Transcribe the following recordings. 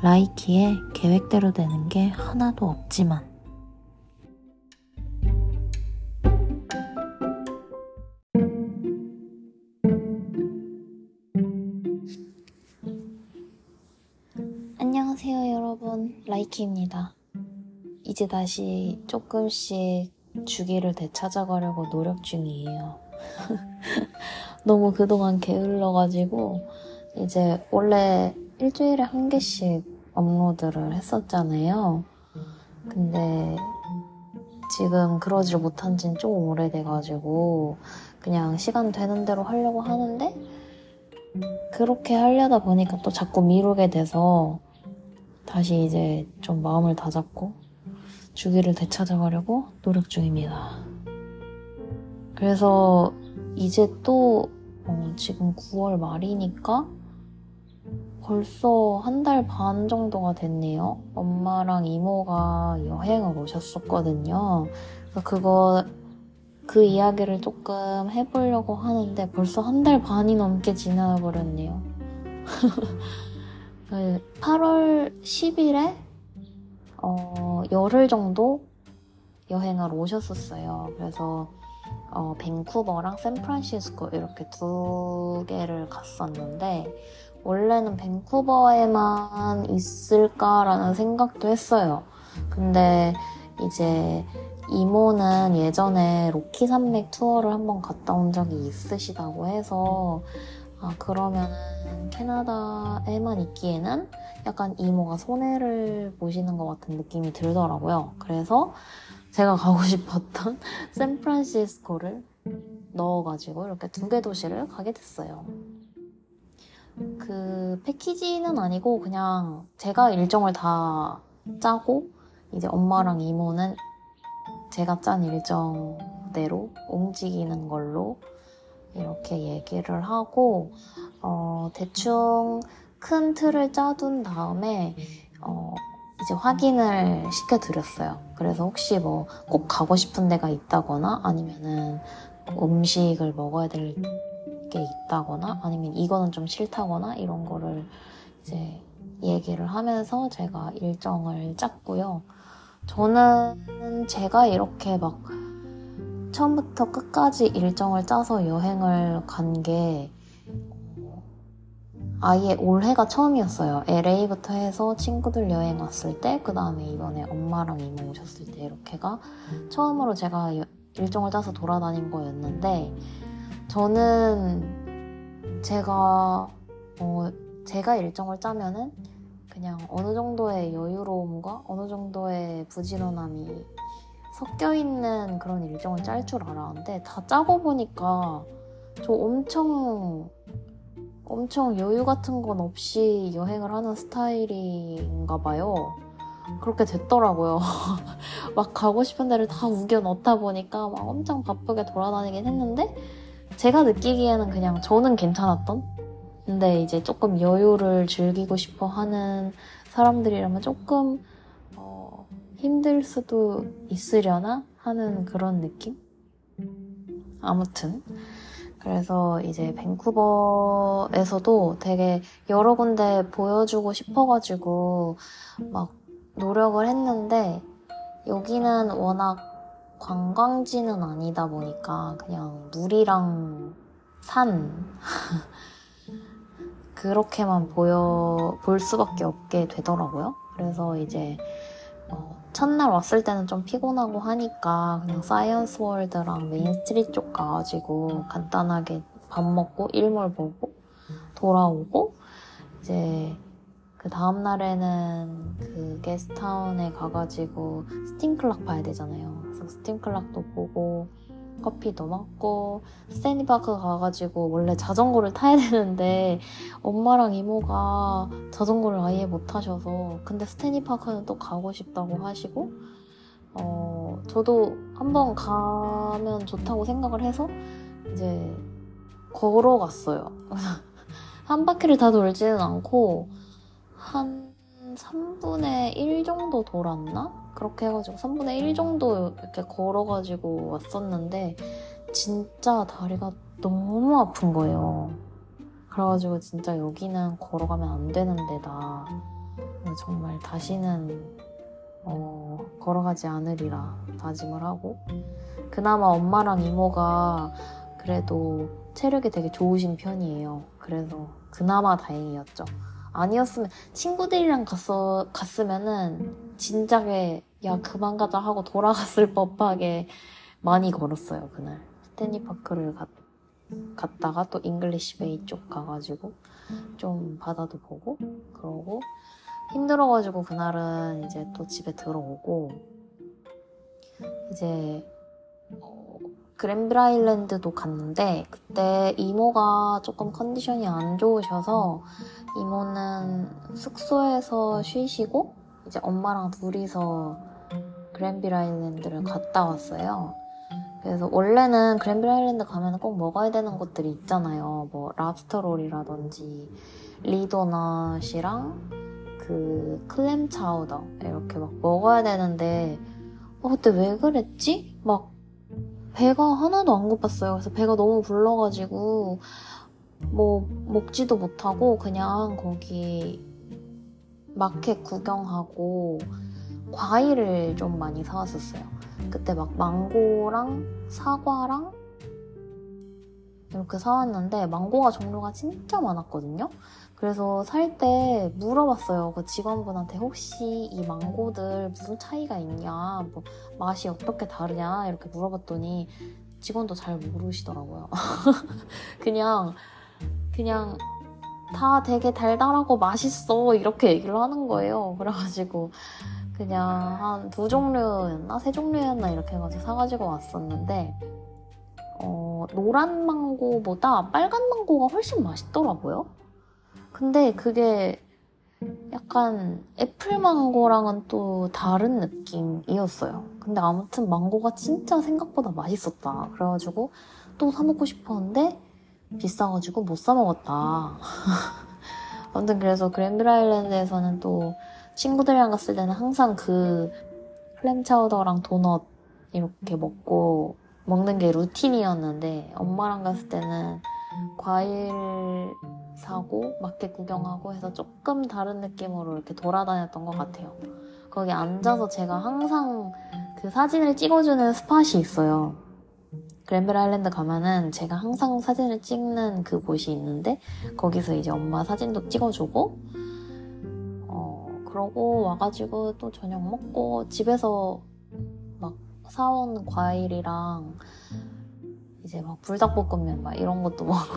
라이키에 계획대로 되는 게 하나도 없지만. 안녕하세요 여러분. 라이키입니다. 이제 다시 조금씩 주기를 되찾아가려고 노력 중이에요. 너무 그동안 게을러가지고 이제 원래 일주일에 한 개씩 업로드를 했었잖아요. 근데 지금 그러지를 못한 지는 조금 오래돼가지고 그냥 시간 되는 대로 하려고 하는데 그렇게 하려다 보니까 또 자꾸 미루게 돼서 다시 이제 좀 마음을 다잡고 주기를 되찾아가려고 노력 중입니다. 그래서 이제 또 어, 지금 9월 말이니까 벌써 한 달 반 정도가 됐네요. 엄마랑 이모가 여행을 오셨었거든요. 그거 그 이야기를 조금 해보려고 하는데 벌써 한 달 반이 넘게 지나버렸네요. 8월 10일에 어, 열흘 정도 여행을 오셨었어요. 그래서 어, 밴쿠버랑 샌프란시스코 이렇게 두 개를 갔었는데 원래는 밴쿠버에만 있을까라는 생각도 했어요. 근데 이제 이모는 예전에 로키 산맥 투어를 한번 갔다 온 적이 있으시다고 해서 아 그러면은 캐나다에만 있기에는 약간 이모가 손해를 보시는 것 같은 느낌이 들더라고요. 그래서 제가 가고 싶었던 샌프란시스코를 넣어가지고 이렇게 두 개 도시를 가게 됐어요. 그 패키지는 아니고 그냥 제가 일정을 다 짜고 이제 엄마랑 이모는 제가 짠 일정대로 움직이는 걸로 이렇게 얘기를 하고 어, 대충 큰 틀을 짜둔 다음에 어, 이제 확인을 시켜드렸어요. 그래서 혹시 뭐 꼭 가고 싶은 데가 있다거나 아니면은 음식을 먹어야 될 게 있다거나 아니면 이거는 좀 싫다거나 이런 거를 이제 얘기를 하면서 제가 일정을 짰고요. 저는 제가 이렇게 막 처음부터 끝까지 일정을 짜서 여행을 간 게 아예 올해가 처음이었어요. LA부터 해서 친구들 여행 왔을 때, 그 다음에 이번에 엄마랑 이모 오셨을 때 이렇게가 처음으로 제가 일정을 짜서 돌아다닌 거였는데, 저는 제가, 어, 제가 일정을 짜면은 그냥 어느 정도의 여유로움과 어느 정도의 부지런함이 섞여 있는 그런 일정을 짤 줄 알았는데, 다 짜고 보니까 저 엄청 엄청 여유 같은 건 없이 여행을 하는 스타일인가 봐요. 그렇게 됐더라고요. 막 가고 싶은 데를 다 우겨 넣다 보니까 막 엄청 바쁘게 돌아다니긴 했는데 제가 느끼기에는 그냥 저는 괜찮았던 근데 이제 조금 여유를 즐기고 싶어 하는 사람들이라면 조금 어, 힘들 수도 있으려나 하는 그런 느낌? 아무튼 그래서 이제 밴쿠버에서도 되게 여러 군데 보여주고 싶어가지고 막 노력을 했는데 여기는 워낙 관광지는 아니다 보니까 그냥 물이랑 산 그렇게만 보여 볼 수밖에 없게 되더라고요. 그래서 이제 어, 첫날 왔을 때는 좀 피곤하고 하니까 그냥 사이언스 월드랑 메인 스트리트 쪽 가가지고 간단하게 밥 먹고 일몰 보고 돌아오고 이제 그 다음날에는 그 개스타운에 가가지고 steam clock 봐야 되잖아요. 그래서 steam clock도 보고 커피도 먹고 스탠리파크 가가지고 원래 자전거를 타야 되는데 엄마랑 이모가 자전거를 아예 못 타셔서 근데 스탠리파크는 또 가고 싶다고 하시고 어 저도 한번 가면 좋다고 생각을 해서 이제 걸어갔어요. 한 바퀴를 다 돌지는 않고 한 3분의 1 정도 돌았나? 그렇게 해가지고 3분의 1 정도 이렇게 걸어가지고 왔었는데 진짜 다리가 너무 아픈 거예요. 그래가지고 진짜 여기는 걸어가면 안 되는 데다. 정말 다시는 어, 걸어가지 않으리라 다짐을 하고 그나마 엄마랑 이모가 그래도 체력이 되게 좋으신 편이에요. 그래서 그나마 다행이었죠. 아니었으면 친구들이랑 갔어, 갔으면은 진작에 야 그만 가자 하고 돌아갔을 법하게 많이 걸었어요 그날. 스탠리 파크를 갔, 갔다가 또 잉글리시 베이 쪽 가가지고 좀 바다도 보고 그러고 힘들어가지고 그날은 이제 또 집에 들어오고 이제 어, 그랜빌 아일랜드도 갔는데 그때 이모가 조금 컨디션이 안 좋으셔서 이모는 숙소에서 쉬시고 이제 엄마랑 둘이서 그랜빌 아일랜드를 갔다 왔어요. 그래서 원래는 그랜빌 아일랜드 가면 꼭 먹어야 되는 것들이 있잖아요. 뭐 랍스터 롤이라든지 리도넛이랑 그 클램 차우더 이렇게 막 먹어야 되는데 어, 그때 왜 그랬지? 막 배가 하나도 안 고팠어요. 그래서 배가 너무 불러가지고 뭐 먹지도 못하고 그냥 거기 마켓 구경하고 과일을 좀 많이 사왔었어요. 그때 막 망고랑 사과랑 이렇게 사왔는데 망고가 종류가 진짜 많았거든요. 그래서 살 때 물어봤어요. 그 직원분한테 혹시 이 망고들 무슨 차이가 있냐, 뭐 맛이 어떻게 다르냐 이렇게 물어봤더니 직원도 잘 모르시더라고요. 그냥 그냥 다 되게 달달하고 맛있어 이렇게 얘기를 하는 거예요. 그래가지고 그냥 한 두 종류였나 세 종류였나 이렇게 해가지고 사가지고 왔었는데 어, 노란 망고보다 빨간 망고가 훨씬 맛있더라고요. 근데 그게 약간 애플 망고랑은 또 다른 느낌이었어요. 근데 아무튼 망고가 진짜 생각보다 맛있었다. 그래가지고 또 사먹고 싶었는데 비싸가지고 못 사먹었다. 아무튼 그래서 그랜빌 아일랜드에서는 또 친구들이랑 갔을 때는 항상 그 플램 차우더랑 도넛 이렇게 먹고 먹는 게 루틴이었는데 엄마랑 갔을 때는 과일 사고 마켓 구경하고 해서 조금 다른 느낌으로 이렇게 돌아다녔던 것 같아요. 거기 앉아서 제가 항상 그 사진을 찍어주는 스팟이 있어요. 그랜벨 아일랜드 가면은 제가 항상 사진을 찍는 그 곳이 있는데 거기서 이제 엄마 사진도 찍어주고 어 그러고 와가지고 또 저녁 먹고 집에서 막 사온 과일이랑 이제 막 불닭볶음면 막 이런 것도 먹고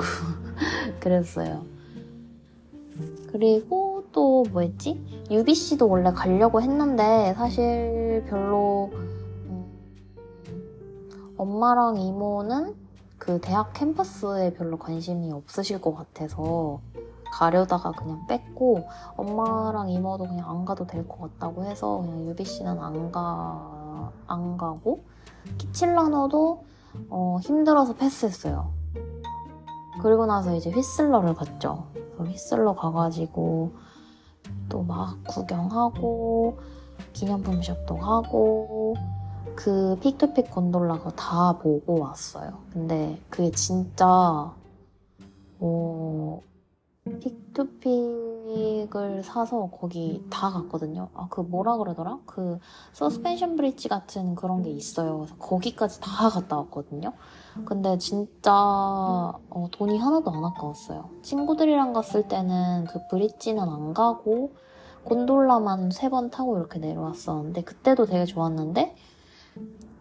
그랬어요. 그리고 또 뭐였지? UBC도 원래 가려고 했는데 사실 별로 엄마랑 이모는 그 대학 캠퍼스에 별로 관심이 없으실 것 같아서 가려다가 그냥 뺐고 엄마랑 이모도 그냥 안 가도 될 것 같다고 해서 그냥 유비 씨는 안 가, 안 가고 키칠라노도 어, 힘들어서 패스했어요. 그리고 나서 이제 휘슬러를 갔죠. 휘슬러 가가지고 또 막 구경하고 기념품 숍도 하고 그 픽투픽 곤돌라가 다 보고 왔어요. 근데 그게 진짜 어, 픽투픽을 사서 거기 다 갔거든요. 아, 그 뭐라 그러더라? 그 서스펜션 브릿지 같은 그런 게 있어요. 그래서 거기까지 다 갔다 왔거든요. 근데 진짜 어, 돈이 하나도 안 아까웠어요. 친구들이랑 갔을 때는 그 브릿지는 안 가고 곤돌라만 세 번 타고 이렇게 내려왔었는데 그때도 되게 좋았는데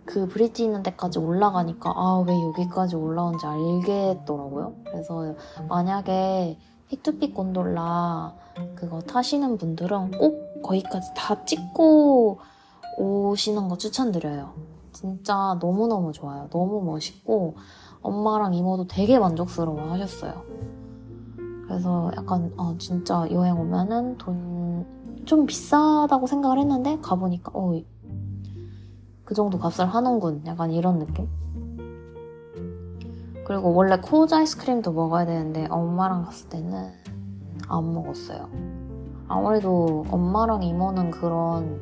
그 브릿지 있는 데까지 올라가니까 아 왜 여기까지 올라온지 알겠더라고요. 그래서 만약에 픽투픽 곤돌라 그거 타시는 분들은 꼭 거기까지 다 찍고 오시는 거 추천드려요. 진짜 너무너무 좋아요. 너무 멋있고 엄마랑 이모도 되게 만족스러워 하셨어요. 그래서 약간 어, 진짜 여행 오면은 돈 좀 비싸다고 생각을 했는데 가보니까 어, 그 정도 값을 하는군. 약간 이런 느낌? 그리고 원래 코즈 아이스크림도 먹어야 되는데 엄마랑 갔을 때는 안 먹었어요. 아무래도 엄마랑 이모는 그런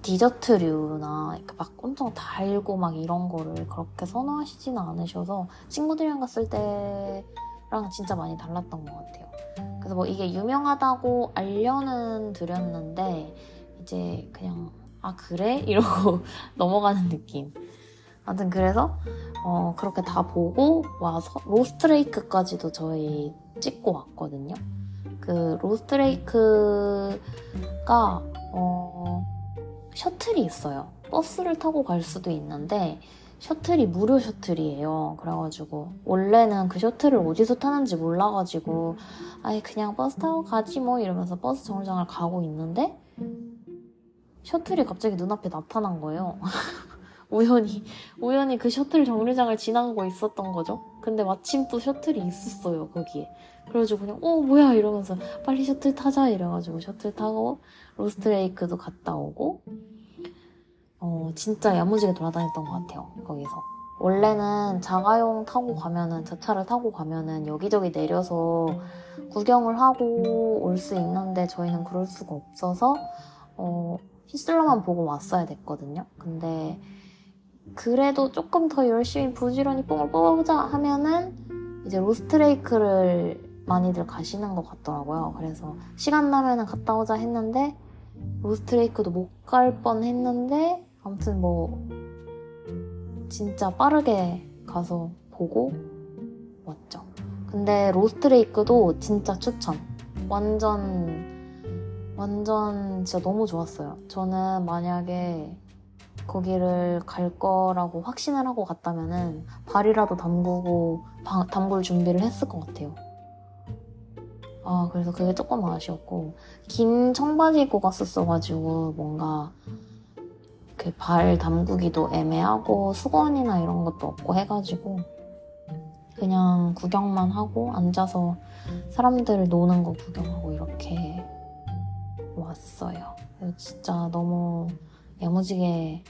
디저트류나 막 엄청 달고 막 이런 거를 그렇게 선호하시지는 않으셔서 친구들이랑 갔을 때 거랑 진짜 많이 달랐던 것 같아요. 그래서 뭐 이게 유명하다고 알려는 드렸는데 이제 그냥 아 그래 이러고 넘어가는 느낌. 아무튼 그래서 어, 그렇게 다 보고 와서 로스트레이크까지도 저희 찍고 왔거든요. 그 로스트레이크가 어, 셔틀이 있어요. 버스를 타고 갈 수도 있는데 셔틀이 무료 셔틀이에요. 그래가지고 원래는 그 셔틀을 어디서 타는지 몰라가지고 아예 그냥 버스 타고 가지 뭐 이러면서 버스 정류장을 가고 있는데 셔틀이 갑자기 눈앞에 나타난 거예요. 우연히 우연히 그 셔틀 정류장을 지나가고 있었던 거죠. 근데 마침 또 셔틀이 있었어요 거기에. 그래가지고 그냥 어 뭐야 이러면서 빨리 셔틀 타자 이래가지고 셔틀 타고 로스트레이크도 갔다 오고 어 진짜 야무지게 돌아다녔던 것 같아요 거기서. 원래는 자가용 타고 가면은 저 차를 타고 가면은 여기저기 내려서 구경을 하고 올 수 있는데 저희는 그럴 수가 없어서 어 히슬러만 보고 왔어야 됐거든요. 근데 그래도 조금 더 열심히 부지런히 뽕을 뽑아보자 하면은 이제 로스트레이크를 많이들 가시는 것 같더라고요. 그래서 시간 나면은 갔다 오자 했는데 로스트레이크도 못 갈 뻔 했는데 아무튼 뭐 진짜 빠르게 가서 보고 왔죠. 근데 로스트레이크도 진짜 추천. 완전 완전 진짜 너무 좋았어요. 저는 만약에 거기를 갈 거라고 확신을 하고 갔다면은 발이라도 담그고 바, 담글 준비를 했을 것 같아요. 아 그래서 그게 조금 아쉬웠고 긴 청바지 입고 갔었어가지고 뭔가 그 발 담그기도 애매하고 수건이나 이런 것도 없고 해가지고 그냥 구경만 하고 앉아서 사람들 노는 거 구경하고 이렇게 왔어요. 진짜 너무 야무지게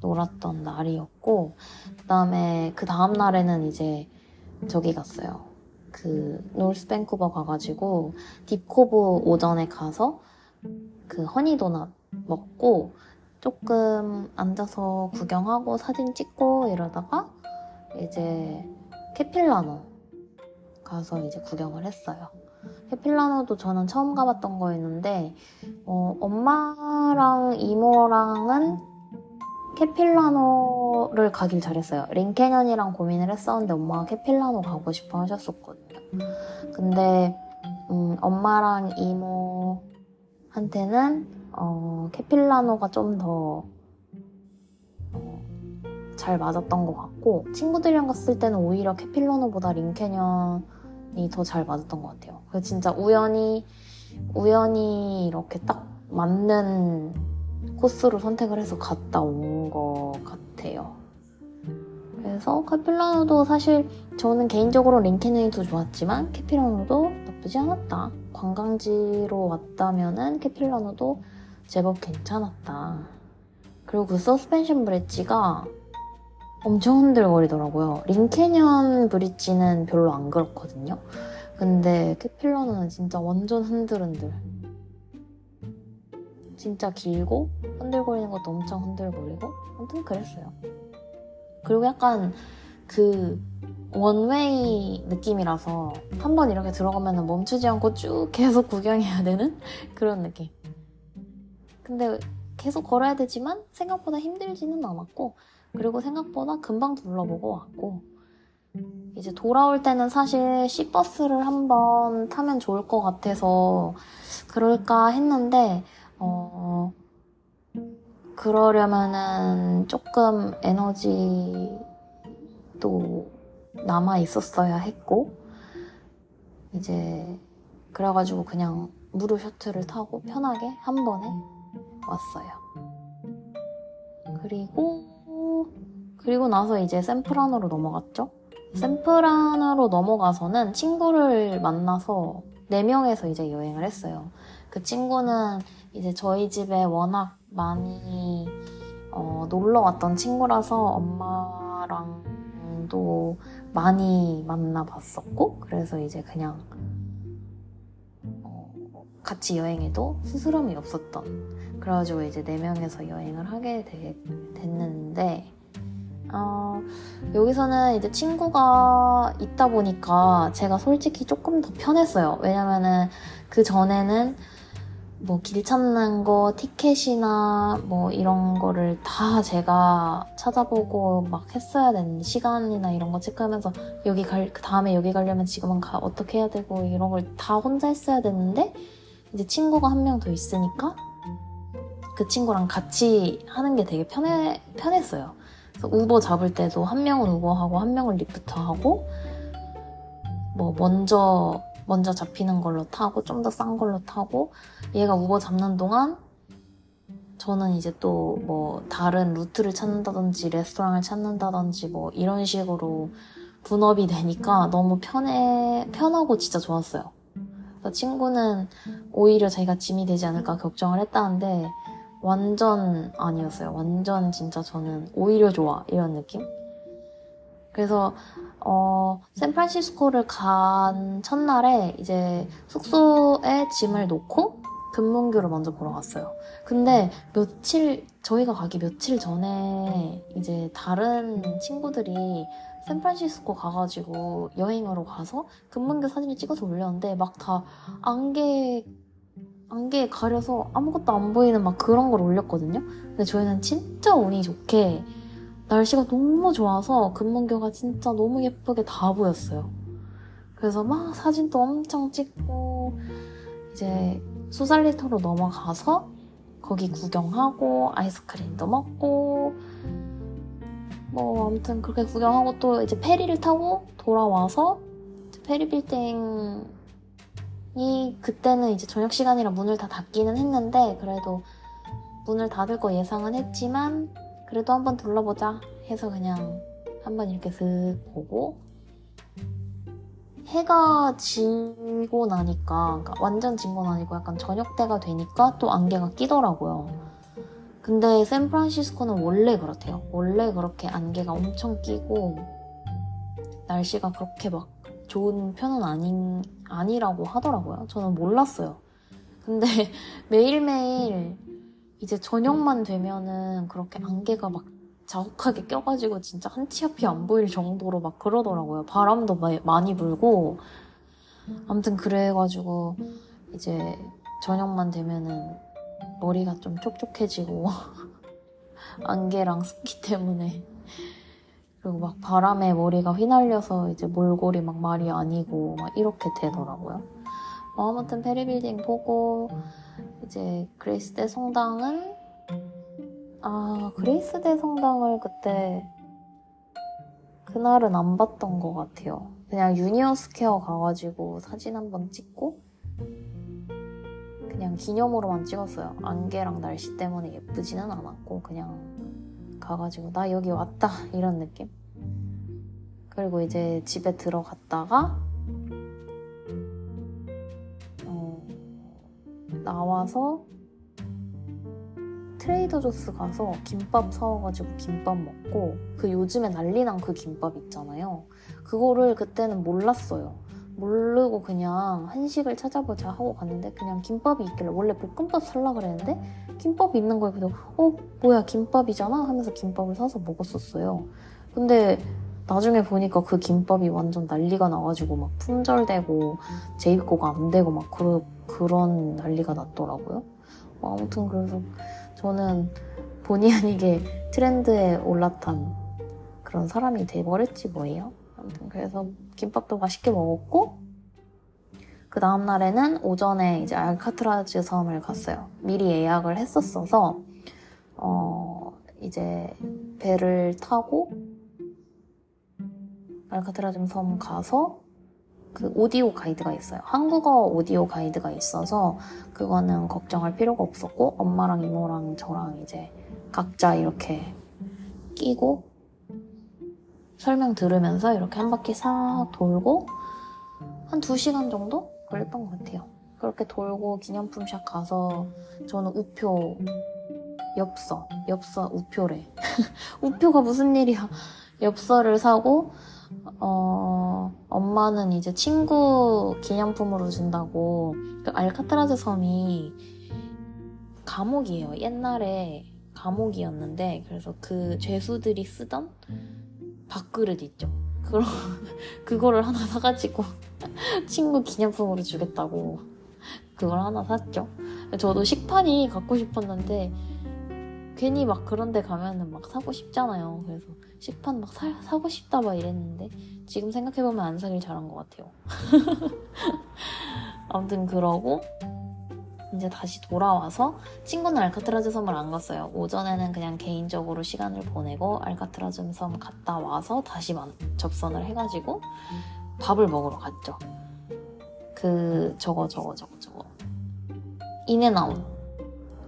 놀았던 날이었고 그다음에 그 다음 날에는 이제 저기 갔어요. 그 노스 밴쿠버 가가지고 딥코브 오전에 가서 그 허니도넛 먹고 조금 앉아서 구경하고 사진 찍고 이러다가 이제 캐필라노 가서 이제 구경을 했어요. 캐필라노도 저는 처음 가봤던 거였는데 어, 엄마랑 이모랑은 케필라노를 가길 잘했어요. 링캐년이랑 고민을 했었는데 엄마가 케필라노 가고 싶어 하셨었거든요. 근데 음, 엄마랑 이모한테는 어, 케필라노가 좀더 잘 맞았던 것 같고 친구들이랑 갔을 때는 오히려 케필라노보다 링캐년 이 더 잘 맞았던 것 같아요. 그 진짜 우연히 우연히 이렇게 딱 맞는 코스로 선택을 해서 갔다 온 것 같아요. 그래서 캐필라노도 사실 저는 개인적으로 린캐년도 좋았지만 캐필라노도 나쁘지 않았다. 관광지로 왔다면은 캐필라노도 제법 괜찮았다. 그리고 그 suspension bridge가 엄청 흔들거리더라고요. 린캐년 bridge는 별로 안 그렇거든요. 근데 캐필라노는 진짜 완전 흔들흔들. 진짜 길고 흔들거리는 것도 엄청 흔들거리고 아무튼 그랬어요. 그리고 약간 그 원웨이 느낌이라서 한 번 이렇게 들어가면 멈추지 않고 쭉 계속 구경해야 되는 그런 느낌. 근데 계속 걸어야 되지만 생각보다 힘들지는 않았고 그리고 생각보다 금방 둘러보고 왔고 이제 돌아올 때는 사실 시버스를 한번 타면 좋을 것 같아서 그럴까 했는데 어 그러려면은 조금 에너지도 남아 있었어야 했고 이제 그래가지고 그냥 무료 셔틀을 타고 편하게 한 번에 왔어요. 그리고 그리고 나서 이제 샌프란으로 넘어갔죠. 샌프란으로 넘어가서는 친구를 만나서 4명에서 이제 여행을 했어요. 그 친구는 이제 저희 집에 워낙 많이 어, 놀러 왔던 친구라서 엄마랑도 많이 만나봤었고, 그래서 이제 그냥 어, 같이 여행해도 스스럼이 없었던. 그래가지고 이제 4명에서 여행을 하게 되, 됐는데, 어, 여기서는 이제 친구가 있다 보니까 제가 솔직히 조금 더 편했어요. 왜냐면은 그 전에는 뭐 길 찾는 거, 티켓이나 뭐 이런 거를 다 제가 찾아보고 막 했어야 되는 시간이나 이런 거 체크하면서 여기 갈, 그 다음에 여기 가려면 지금은 가, 어떻게 해야 되고 이런 걸 다 혼자 했어야 되는데 이제 친구가 한 명 더 있으니까 그 친구랑 같이 하는 게 되게 편해, 편했어요. 우버 잡을 때도 한 명은 우버하고 한 명은 리프트하고 뭐 먼저 먼저 잡히는 걸로 타고 좀 더 싼 걸로 타고 얘가 우버 잡는 동안 저는 이제 또 뭐 다른 루트를 찾는다든지 레스토랑을 찾는다든지 뭐 이런 식으로 분업이 되니까 너무 편해 편하고 진짜 좋았어요. 친구는 오히려 자기가 짐이 되지 않을까 걱정을 했다는데 완전 아니었어요. 완전 진짜 저는 오히려 좋아 이런 느낌. 그래서 어, 샌프란시스코를 간 첫날에 이제 숙소에 짐을 놓고 금문교를 먼저 보러 갔어요. 근데 며칠, 저희가 가기 며칠 전에 이제 다른 친구들이 샌프란시스코 가가지고 여행으로 가서 금문교 사진을 찍어서 올렸는데 막 다 안개, 안개에 가려서 아무것도 안 보이는 막 그런 걸 올렸거든요. 근데 저희는 진짜 운이 좋게 날씨가 너무 좋아서 금문교가 진짜 너무 예쁘게 다 보였어요. 그래서 막 사진도 엄청 찍고 이제 수살리터로 넘어가서 거기 구경하고 아이스크림도 먹고 뭐 아무튼 그렇게 구경하고 또 이제 페리를 타고 돌아와서 페리 빌딩 이 그때는 이제 저녁 시간이라 문을 다 닫기는 했는데 그래도 문을 닫을 거 예상은 했지만 그래도 한번 둘러보자 해서 그냥 한번 이렇게 슥 보고 해가 지고 나니까 그러니까 완전 진건 아니고 약간 저녁 때가 되니까 또 안개가 끼더라고요. 근데 샌프란시스코는 원래 그렇대요. 원래 그렇게 안개가 엄청 끼고 날씨가 그렇게 막 좋은 편은 아닌 아니라고 하더라고요. 저는 몰랐어요. 근데 매일매일 이제 저녁만 되면은 그렇게 안개가 막 자욱하게 껴가지고 진짜 한 치 앞이 안 보일 정도로 막 그러더라고요. 바람도 많이 불고 아무튼 그래가지고 이제 저녁만 되면은 머리가 좀 촉촉해지고 안개랑 습기 때문에 그리고 막 바람에 머리가 휘날려서 이제 몰골이 막 말이 아니고 막 이렇게 되더라고요. 뭐 아무튼 페리빌딩 보고 이제 그레이스 대성당은 아 그레이스 대성당을 그때 그날은 안 봤던 것 같아요. 그냥 유니언 스퀘어 가가지고 사진 한 번 찍고 그냥 기념으로만 찍었어요. 안개랑 날씨 때문에 예쁘지는 않았고 그냥 가가지고 나 여기 왔다 이런 느낌. 그리고 이제 집에 들어갔다가 나와서 트레이더 조스 가서 김밥 사와가지고 김밥 먹고 그 요즘에 난리 난 그 김밥 있잖아요. 그거를 그때는 몰랐어요. 모르고 그냥 한식을 찾아보자 하고 갔는데 그냥 김밥이 있길래 원래 볶음밥 살라 그랬는데 김밥이 있는 거예요. 그래서 어 뭐야 김밥이잖아 하면서 김밥을 사서 먹었었어요. 근데 나중에 보니까 그 김밥이 완전 난리가 나가지고 막 품절되고 재입고가 안 되고 막 그러, 그런 난리가 났더라고요. 뭐 아무튼 그래서 저는 본의 아니게 트렌드에 올라탄 그런 사람이 돼버렸지 뭐예요. 아무튼 그래서 김밥도 맛있게 먹었고 그 다음 날에는 오전에 이제 알카트라즈 섬을 갔어요. 미리 예약을 했었어서 어 이제 배를 타고 알카트라즈 섬 가서 그 오디오 가이드가 있어요. 한국어 오디오 가이드가 있어서 그거는 걱정할 필요가 없었고 엄마랑 이모랑 저랑 이제 각자 이렇게 끼고 설명 들으면서 이렇게 한 바퀴 싹 돌고 한두 시간 정도 걸렸던 것 같아요. 그렇게 돌고 기념품샵 가서 저는 우표 엽서 엽서 우표래 우표가 무슨 일이야 엽서를 사고 어, 엄마는 이제 친구 기념품으로 준다고 그 알카트라즈 섬이 감옥이에요. 옛날에 감옥이었는데 그래서 그 죄수들이 쓰던 밥그릇 있죠. 그런 그거를 하나 사가지고 친구 기념품으로 주겠다고 그걸 하나 샀죠. 저도 식판이 갖고 싶었는데 괜히 막 그런데 가면은 막 사고 싶잖아요. 그래서 식판 막 사, 사고 싶다 막 이랬는데 지금 생각해보면 안 사길 잘한 것 같아요. 아무튼 그러고 이제 다시 돌아와서 친구는 알카트라즈 섬을 안 갔어요. 오전에는 그냥 개인적으로 시간을 보내고 알카트라즈 섬 갔다 와서 다시 접선을 해가지고 밥을 먹으러 갔죠. 그 저거 저거 저거 저거 인앤아웃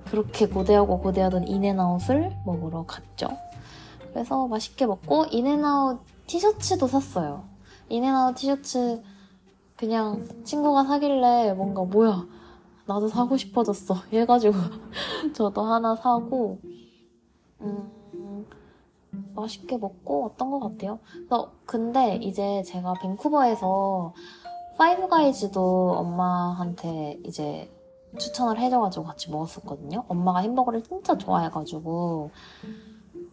그렇게 고대하고 고대하던 인앤아웃을 먹으러 갔죠. 그래서 맛있게 먹고 인앤아웃 티셔츠도 샀어요. 인앤아웃 티셔츠 그냥 친구가 사길래 뭔가 뭐야 나도 사고 싶어졌어 해가지고 저도 하나 사고 음, 맛있게 먹었던 것 같아요. 그래서 근데 이제 제가 밴쿠버에서 파이브 가이즈도 엄마한테 이제 추천을 해줘가지고 같이 먹었었거든요. 엄마가 햄버거를 진짜 좋아해가지고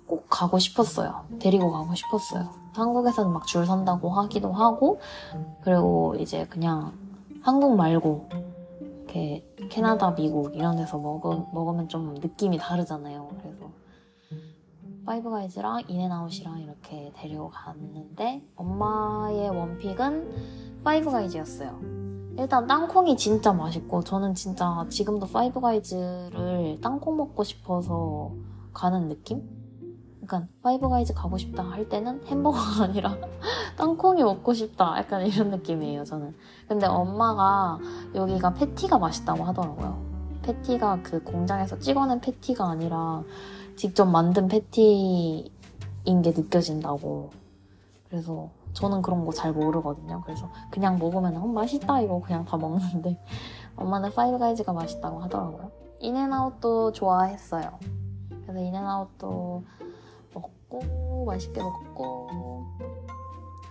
꼭 가고 싶었어요. 데리고 가고 싶었어요. 한국에서는 막 줄 선다고 하기도 하고, 그리고 이제 그냥 한국 말고, 이렇게 캐나다, 미국 이런 데서 먹으, 먹으면 좀 느낌이 다르잖아요. 그래서 파이브 가이즈랑 인앤아웃이랑 이렇게 데리고 갔는데, 엄마의 one pick은 파이브 가이즈였어요. 일단 땅콩이 진짜 맛있고 저는 진짜 지금도 파이브 가이즈를 땅콩 먹고 싶어서 가는 느낌? 그러니까 파이브가이즈 가고 싶다 할 때는 햄버거가 아니라 땅콩이 먹고 싶다. 약간 이런 느낌이에요 저는. 근데 엄마가 여기가 패티가 맛있다고 하더라고요. 패티가 그 공장에서 찍어낸 패티가 아니라 직접 만든 패티인 게 느껴진다고. 그래서 저는 그런 거 잘 모르거든요. 그래서 그냥 먹으면 어, 맛있다 이거 그냥 다 먹는데 엄마는 파이브가이즈가 맛있다고 하더라고요. 인앤아웃도 좋아했어요. 그래서 인앤아웃도 먹고 맛있게 먹고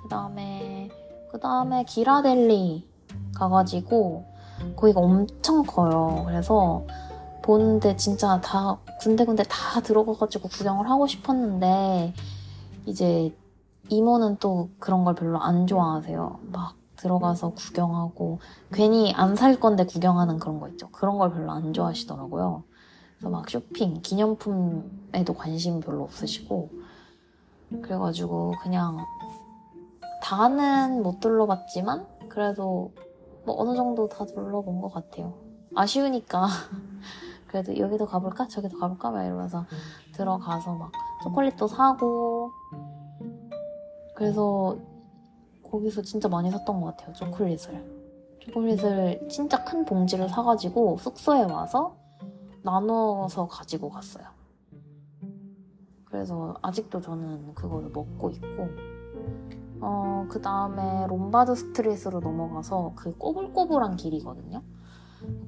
그 다음에 그 다음에 기라델리 가가지고 거기가 엄청 커요. 그래서 보는데 진짜 다 군데군데 다 들어가가지고 구경을 하고 싶었는데 이제 이모는 또 그런 걸 별로 안 좋아하세요. 막 들어가서 구경하고 괜히 안 살 건데 구경하는 그런 거 있죠. 그런 걸 별로 안 좋아하시더라고요. 그래서 막 쇼핑, 기념품에도 관심 별로 없으시고 그래가지고 그냥 다는 못 둘러봤지만 그래도 뭐 어느 정도 다 둘러본 것 같아요. 아쉬우니까. 그래도 여기도 가볼까? 저기도 가볼까? 막 이러면서 들어가서 막 초콜릿도 사고. 그래서 거기서 진짜 많이 샀던 것 같아요 초콜릿을. 초콜릿을 진짜 큰 봉지를 사가지고 숙소에 와서 나눠서 가지고 갔어요. 그래서 아직도 저는 그거를 먹고 있고 어, 그 다음에 롬바드 스트릿으로 넘어가서 그 꼬불꼬불한 길이거든요.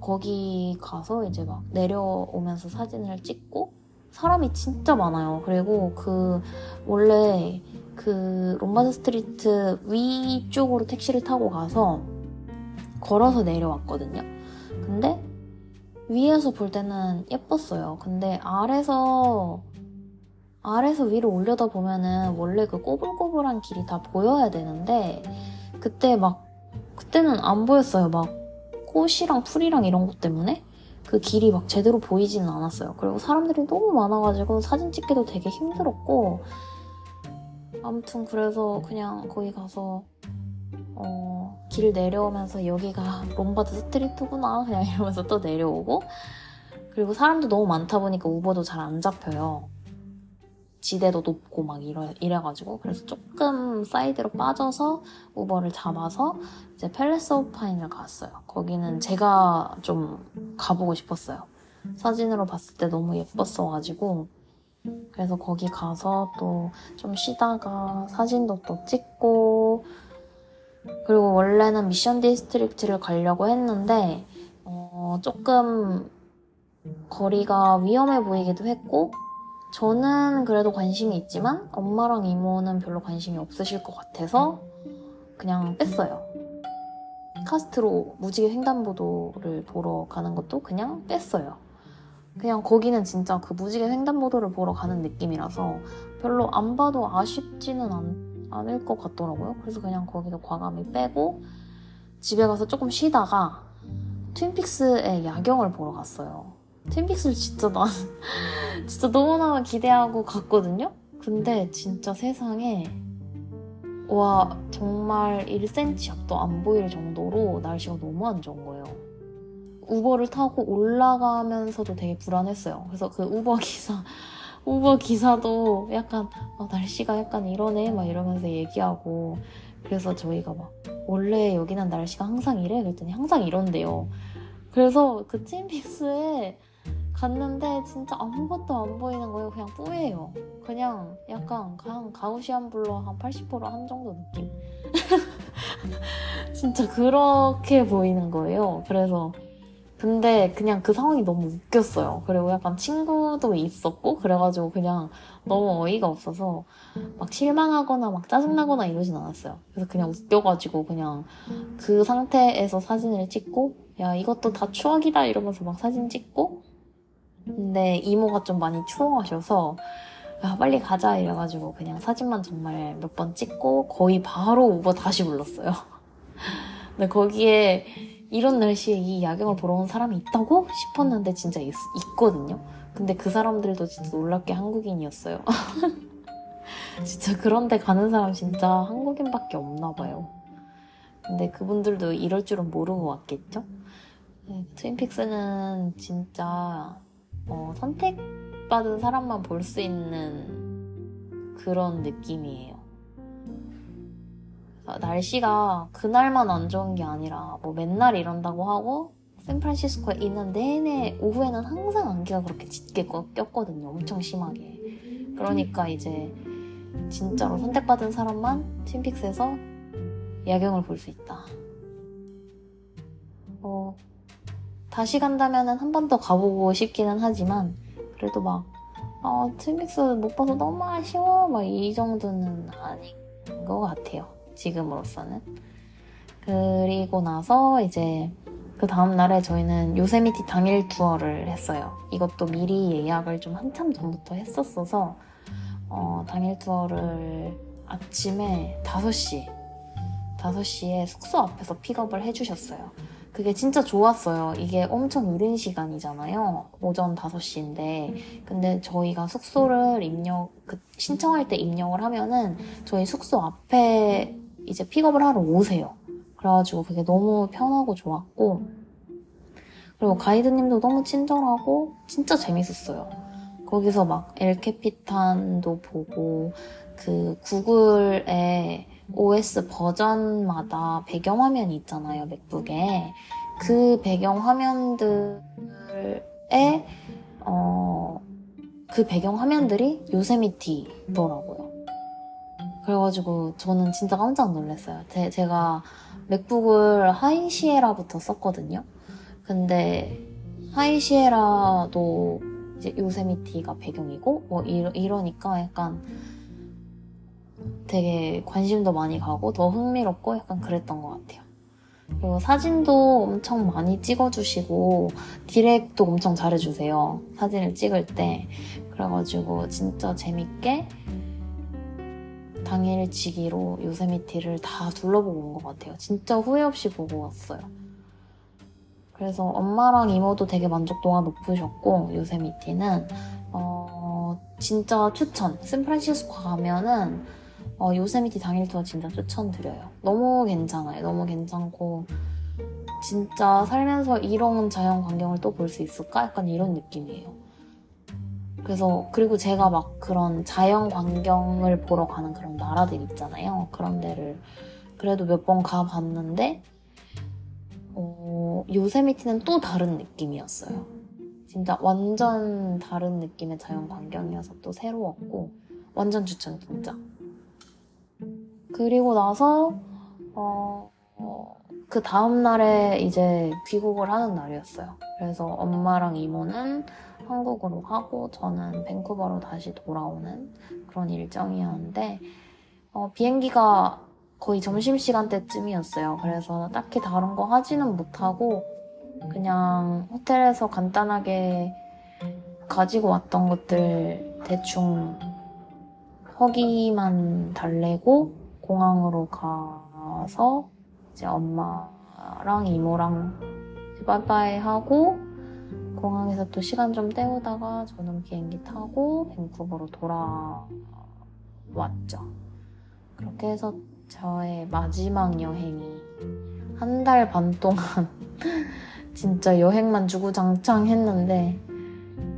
거기 가서 이제 막 내려오면서 사진을 찍고 사람이 진짜 많아요. 그리고 그 원래 그 롬바드 스트리트 위쪽으로 택시를 타고 가서 걸어서 내려왔거든요. 근데 위에서 볼 때는 예뻤어요. 근데 아래서 아래서 위로 올려다 보면은 원래 그 꼬불꼬불한 길이 다 보여야 되는데 그때 막 그때는 안 보였어요. 막 꽃이랑 풀이랑 이런 것 때문에 그 길이 막 제대로 보이지는 않았어요. 그리고 사람들이 너무 많아가지고 사진 찍기도 되게 힘들었고 아무튼 그래서 그냥 거기 가서 어, 길 내려오면서 여기가 롬바드 스트리트구나 그냥 이러면서 또 내려오고 그리고 사람도 너무 많다 보니까 우버도 잘 안 잡혀요. 지대도 높고 막 이래, 이래가지고 그래서 조금 사이드로 빠져서 우버를 잡아서 이제 팰레스 오브 파인을 갔어요. 거기는 제가 좀 가보고 싶었어요. 사진으로 봤을 때 너무 예뻤어가지고 그래서 거기 가서 또 좀 쉬다가 사진도 또 찍고 그리고 원래는 미션 디스트릭트를 가려고 했는데 어, 조금 거리가 위험해 보이기도 했고 저는 그래도 관심이 있지만 엄마랑 이모는 별로 관심이 없으실 것 같아서 그냥 뺐어요. 카스트로 무지개 횡단보도를 보러 가는 것도 그냥 뺐어요. 그냥 거기는 진짜 그 무지개 횡단보도를 보러 가는 느낌이라서 별로 안 봐도 아쉽지는 않, 않을 것 같더라고요. 그래서 그냥 거기서 과감히 빼고 집에 가서 조금 쉬다가 트윈픽스의 야경을 보러 갔어요. 트윈픽스를 진짜 난 진짜 너무나 기대하고 갔거든요. 근데 진짜 세상에 와 정말 1cm 앞도 안 보일 정도로 날씨가 너무 안 좋은 거예요. 우버를 타고 올라가면서도 되게 불안했어요. 그래서 그 우버 기사 우버 기사도 약간 어, 날씨가 약간 이러네 막 이러면서 얘기하고 그래서 저희가 막 원래 여기는 날씨가 항상 이래 그랬더니 항상 이런데요. 그래서 그 찐픽스에 갔는데 진짜 아무것도 안 보이는 거예요. 그냥 뿌예요. 그냥 약간 그냥 가우시안 블러 한 80%한 정도 느낌. 진짜 그렇게 보이는 거예요. 그래서 근데 그냥 그 상황이 너무 웃겼어요. 그리고 약간 친구도 있었고 그래가지고 그냥 너무 어이가 없어서 막 실망하거나 막 짜증나거나 이러진 않았어요. 그래서 그냥 웃겨가지고 그냥 그 상태에서 사진을 찍고 야 이것도 다 추억이다 이러면서 막 사진 찍고 근데 이모가 좀 많이 추워하셔서 야 빨리 가자 이래가지고 그냥 사진만 정말 몇 번 찍고 거의 바로 우버 다시 불렀어요. 근데 거기에 이런 날씨에 이 야경을 보러 온 사람이 있다고 싶었는데 진짜 있, 있거든요. 근데 그 사람들도 진짜 놀랍게 한국인이었어요. 진짜 그런데 가는 사람 진짜 한국인밖에 없나 봐요. 근데 그분들도 이럴 줄은 모르고 왔겠죠? 네, 트윈픽스는 진짜 어, 선택받은 사람만 볼 수 있는 그런 느낌이에요. 아, 날씨가 그날만 안 좋은 게 아니라 뭐 맨날 이런다고 하고 샌프란시스코에 있는 내내 오후에는 항상 안개가 그렇게 짙게 꼈거든요. 엄청 심하게. 그러니까 이제 진짜로 선택받은 사람만 팀픽스에서 야경을 볼 수 있다. 어, 다시 간다면 한 번 더 가보고 싶기는 하지만 그래도 막 어, 팀픽스 못 봐서 너무 아쉬워 막 이 정도는 아닌 것 같아요. 지금으로서는. 그리고 나서 이제 그 다음날에 저희는 요세미티 당일 투어를 했어요. 이것도 미리 예약을 좀 한참 전부터 했었어서 어, 당일 투어를 아침에 5시, 5시에 숙소 앞에서 픽업을 해주셨어요. 그게 진짜 좋았어요. 이게 엄청 이른 시간이잖아요. 오전 5시인데. 근데 저희가 숙소를 입력, 그 신청할 때 입력을 하면은 저희 숙소 앞에 이제 픽업을 하러 오세요. 그래가지고 그게 너무 편하고 좋았고 그리고 가이드님도 너무 친절하고 진짜 재밌었어요. 거기서 막 엘케피탄도 보고 그 구글에 OS 버전마다 배경화면이 있잖아요, 맥북에. 그 배경화면들에, 어, 그 배경화면들이 요세미티더라고요. 그래가지고 저는 진짜 깜짝 놀랐어요. 제, 제가 맥북을 하이시에라부터 썼거든요. 근데 하이시에라도 이제 요세미티가 배경이고 뭐 이러, 이러니까 약간 되게 관심도 많이 가고 더 흥미롭고 약간 그랬던 것 같아요. 그리고 사진도 엄청 많이 찍어주시고 디렉도 엄청 잘해주세요. 사진을 찍을 때. 그래가지고 진짜 재밌게 당일치기로 요세미티를 다 둘러보고 온 것 같아요. 진짜 후회 없이 보고 왔어요. 그래서 엄마랑 이모도 되게 만족도가 높으셨고 요세미티는 어, 진짜 추천. 샌프란시스코 가면은 어, 요세미티 당일 투어 진짜 추천드려요. 너무 괜찮아요. 너무 괜찮고 진짜 살면서 이런 자연 광경을 또 볼 수 있을까? 약간 이런 느낌이에요. 그래서 그리고 제가 막 그런 자연 광경을 보러 가는 그런 나라들 있잖아요. 그런 데를 그래도 몇 번 가봤는데 어, 요세미티는 또 다른 느낌이었어요. 진짜 완전 다른 느낌의 자연 광경이어서 또 새로웠고 완전 추천 진짜. 그리고 나서 어, 어, 그 다음 날에 이제 귀국을 하는 날이었어요. 그래서 엄마랑 이모는 한국으로 가고 저는 밴쿠버로 다시 돌아오는 그런 일정이었는데 어, 비행기가 거의 점심시간 때쯤이었어요. 그래서 딱히 다른 거 하지는 못하고 그냥 호텔에서 간단하게 가지고 왔던 것들 대충 허기만 달래고 공항으로 가서 이제 엄마랑 이모랑 빠빠이 하고 공항에서 또 시간 좀 때우다가 저는 비행기 타고 밴쿠버로 돌아왔죠. 그렇게 해서 저의 마지막 여행이 한 달 반 동안 진짜 여행만 주구장창 했는데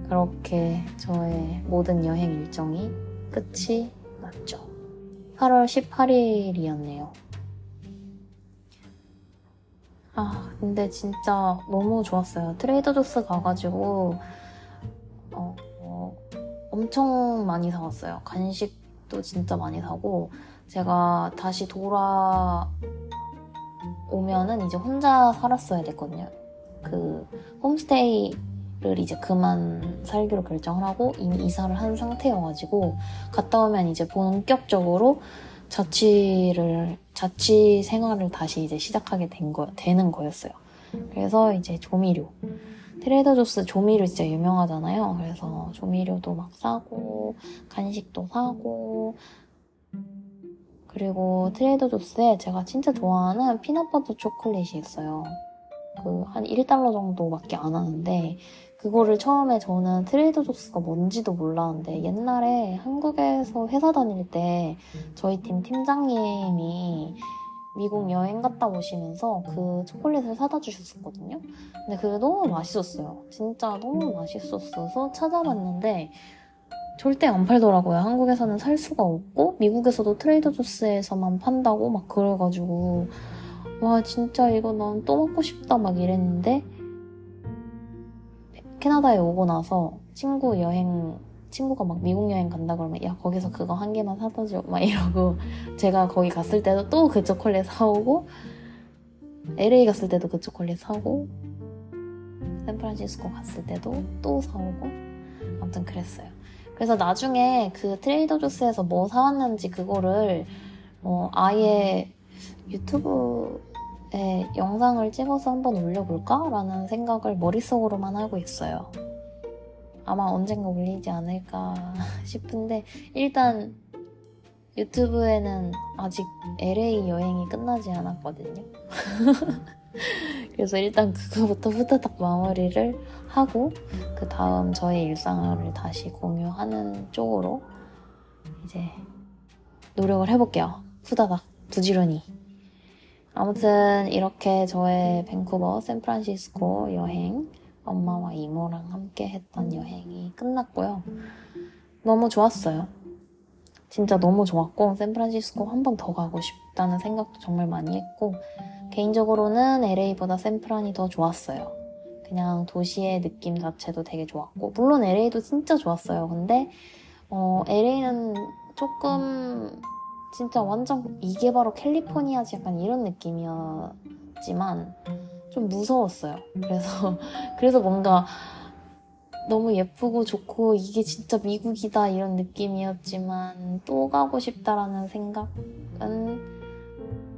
그렇게 저의 모든 여행 일정이 끝이 났죠. 8월 18일이었네요. 아, 근데 진짜 너무 좋았어요. 트레이더 조스 가가지고, 어, 어, 엄청 많이 사왔어요. 간식도 진짜 많이 사고, 제가 다시 돌아오면은 이제 혼자 살았어야 됐거든요. 그, 홈스테이 를 이제 그만 살기로 결정을 하고, 이미 이사를 한 상태여가지고, 갔다 오면 이제 본격적으로 자취를 자취 생활을 다시 이제 시작하게 된 거, 되는 거였어요. 그래서 이제 조미료. 트레이더 조스 조미료 진짜 유명하잖아요. 그래서 조미료도 막 사고, 간식도 사고, 그리고 트레이더 조스에 제가 진짜 좋아하는 peanut butter 초콜릿이 있어요. 그 한 1달러 정도밖에 안 하는데, 그거를 처음에 저는 트레이더 조스가 뭔지도 몰랐는데 옛날에 한국에서 회사 다닐 때 저희 팀 팀장님이 미국 여행 갔다 오시면서 그 초콜릿을 사다 주셨었거든요. 근데 그게 너무 맛있었어요. 진짜 너무 맛있었어서 찾아봤는데 절대 안 팔더라고요. 한국에서는 살 수가 없고 미국에서도 트레이더 조스에서만 판다고 막 그래가지고 와 진짜 이거 난 또 먹고 싶다 막 이랬는데 캐나다에 오고 나서 친구 여행 친구가 막 미국 여행 간다 그러면 야 거기서 그거 한 개만 사다 줘 막 이러고 제가 거기 갔을 때도 또 그 초콜릿 사오고 LA 갔을 때도 그 초콜릿 사고 샌프란시스코 갔을 때도 또 사오고 아무튼 그랬어요. 그래서 나중에 그 트레이더 조스에서 뭐 사왔는지 그거를 어 아예 유튜브 에 영상을 찍어서 한번 올려볼까 라는 생각을 머릿속으로만 하고 있어요. 아마 언젠가 올리지 않을까 싶은데 일단 유튜브에는 아직 LA 여행이 끝나지 않았거든요. 그래서 일단 그거부터 후다닥 마무리를 하고 그 다음 저의 일상을 다시 공유하는 쪽으로 이제 노력을 해볼게요. 후다닥 부지런히. 아무튼 이렇게 저의 밴쿠버, 샌프란시스코 여행, 엄마와 이모랑 함께 했던 여행이 끝났고요. 너무 좋았어요. 진짜 너무 좋았고, 샌프란시스코 한 번 더 가고 싶다는 생각도 정말 많이 했고, 개인적으로는 LA보다 샌프란이 더 좋았어요. 그냥 도시의 느낌 자체도 되게 좋았고, 물론 LA도 진짜 좋았어요. 근데, 어, LA는 조금 진짜 완전 이게 바로 캘리포니아지 약간 이런 느낌이었지만 좀 무서웠어요. 그래서 그래서 뭔가 너무 예쁘고 좋고 이게 진짜 미국이다 이런 느낌이었지만 또 가고 싶다라는 생각은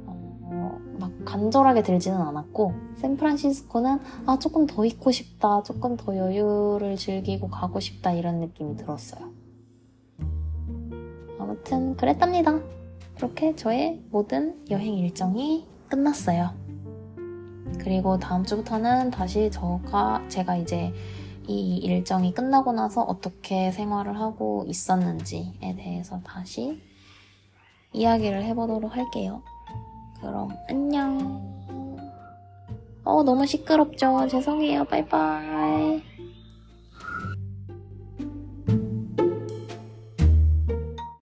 어, 막 간절하게 들지는 않았고 샌프란시스코는 아 조금 더 있고 싶다 조금 더 여유를 즐기고 가고 싶다 이런 느낌이 들었어요. 아무튼 그랬답니다. 그렇게 저의 모든 여행 일정이 끝났어요. 그리고 다음 주부터는 다시 저가 제가 이제 이 일정이 끝나고 나서 어떻게 생활을 하고 있었는지에 대해서 다시 이야기를 해보도록 할게요. 그럼 안녕. 어, 너무 시끄럽죠? 죄송해요. 빠이빠이.